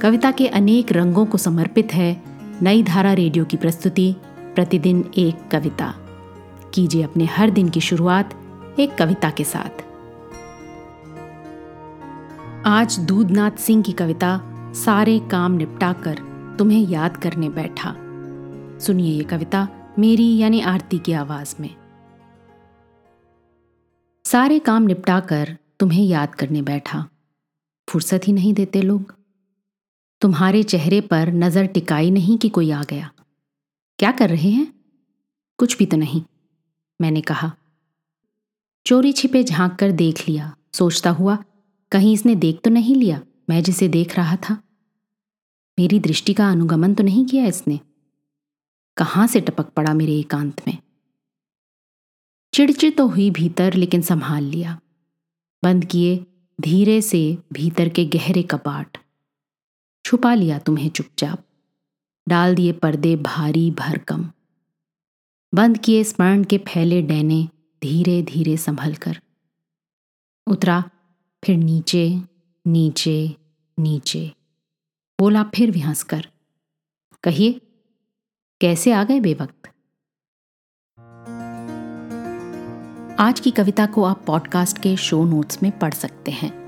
कविता के अनेक रंगों को समर्पित है नई धारा रेडियो की प्रस्तुति, प्रतिदिन एक कविता। कीजिए अपने हर दिन की शुरुआत एक कविता के साथ। आज दूधनाथ सिंह की कविता, सारे काम निपटाकर तुम्हें याद करने बैठा। सुनिए ये कविता मेरी यानी आरती की आवाज़ में। सारे काम निपटाकर तुम्हें याद करने बैठा। फुर्सत ही नहीं देते लोग। तुम्हारे चेहरे पर नज़र टिकाई नहीं कि कोई आ गया। क्या कर रहे हैं? कुछ भी तो नहीं, मैंने कहा। चोरी छिपे झाँक कर देख लिया। सोचता हुआ, कहीं इसने देख तो नहीं लिया, मैं जिसे देख रहा था। मेरी दृष्टि का अनुगमन तो नहीं किया इसने। कहाँ से टपक पड़ा मेरे एकांत में? चिड़चिड़ तो हुई भीतर, लेकिन संभाल लिया। बंद किए, धीरे से भीतर के गहरे कपाट। छुपा लिया तुम्हें चुपचाप। डाल दिए पर्दे भारी भरकम। बंद किए स्मरण के फैले डैने धीरे धीरे संभल कर उतरा, फिर नीचे नीचे नीचे। बोला, फिर भी हंस कर, कहिए, कैसे आ गए बेवक्त? आज की कविता को आप पॉडकास्ट के शो नोट्स में पढ़ सकते हैं।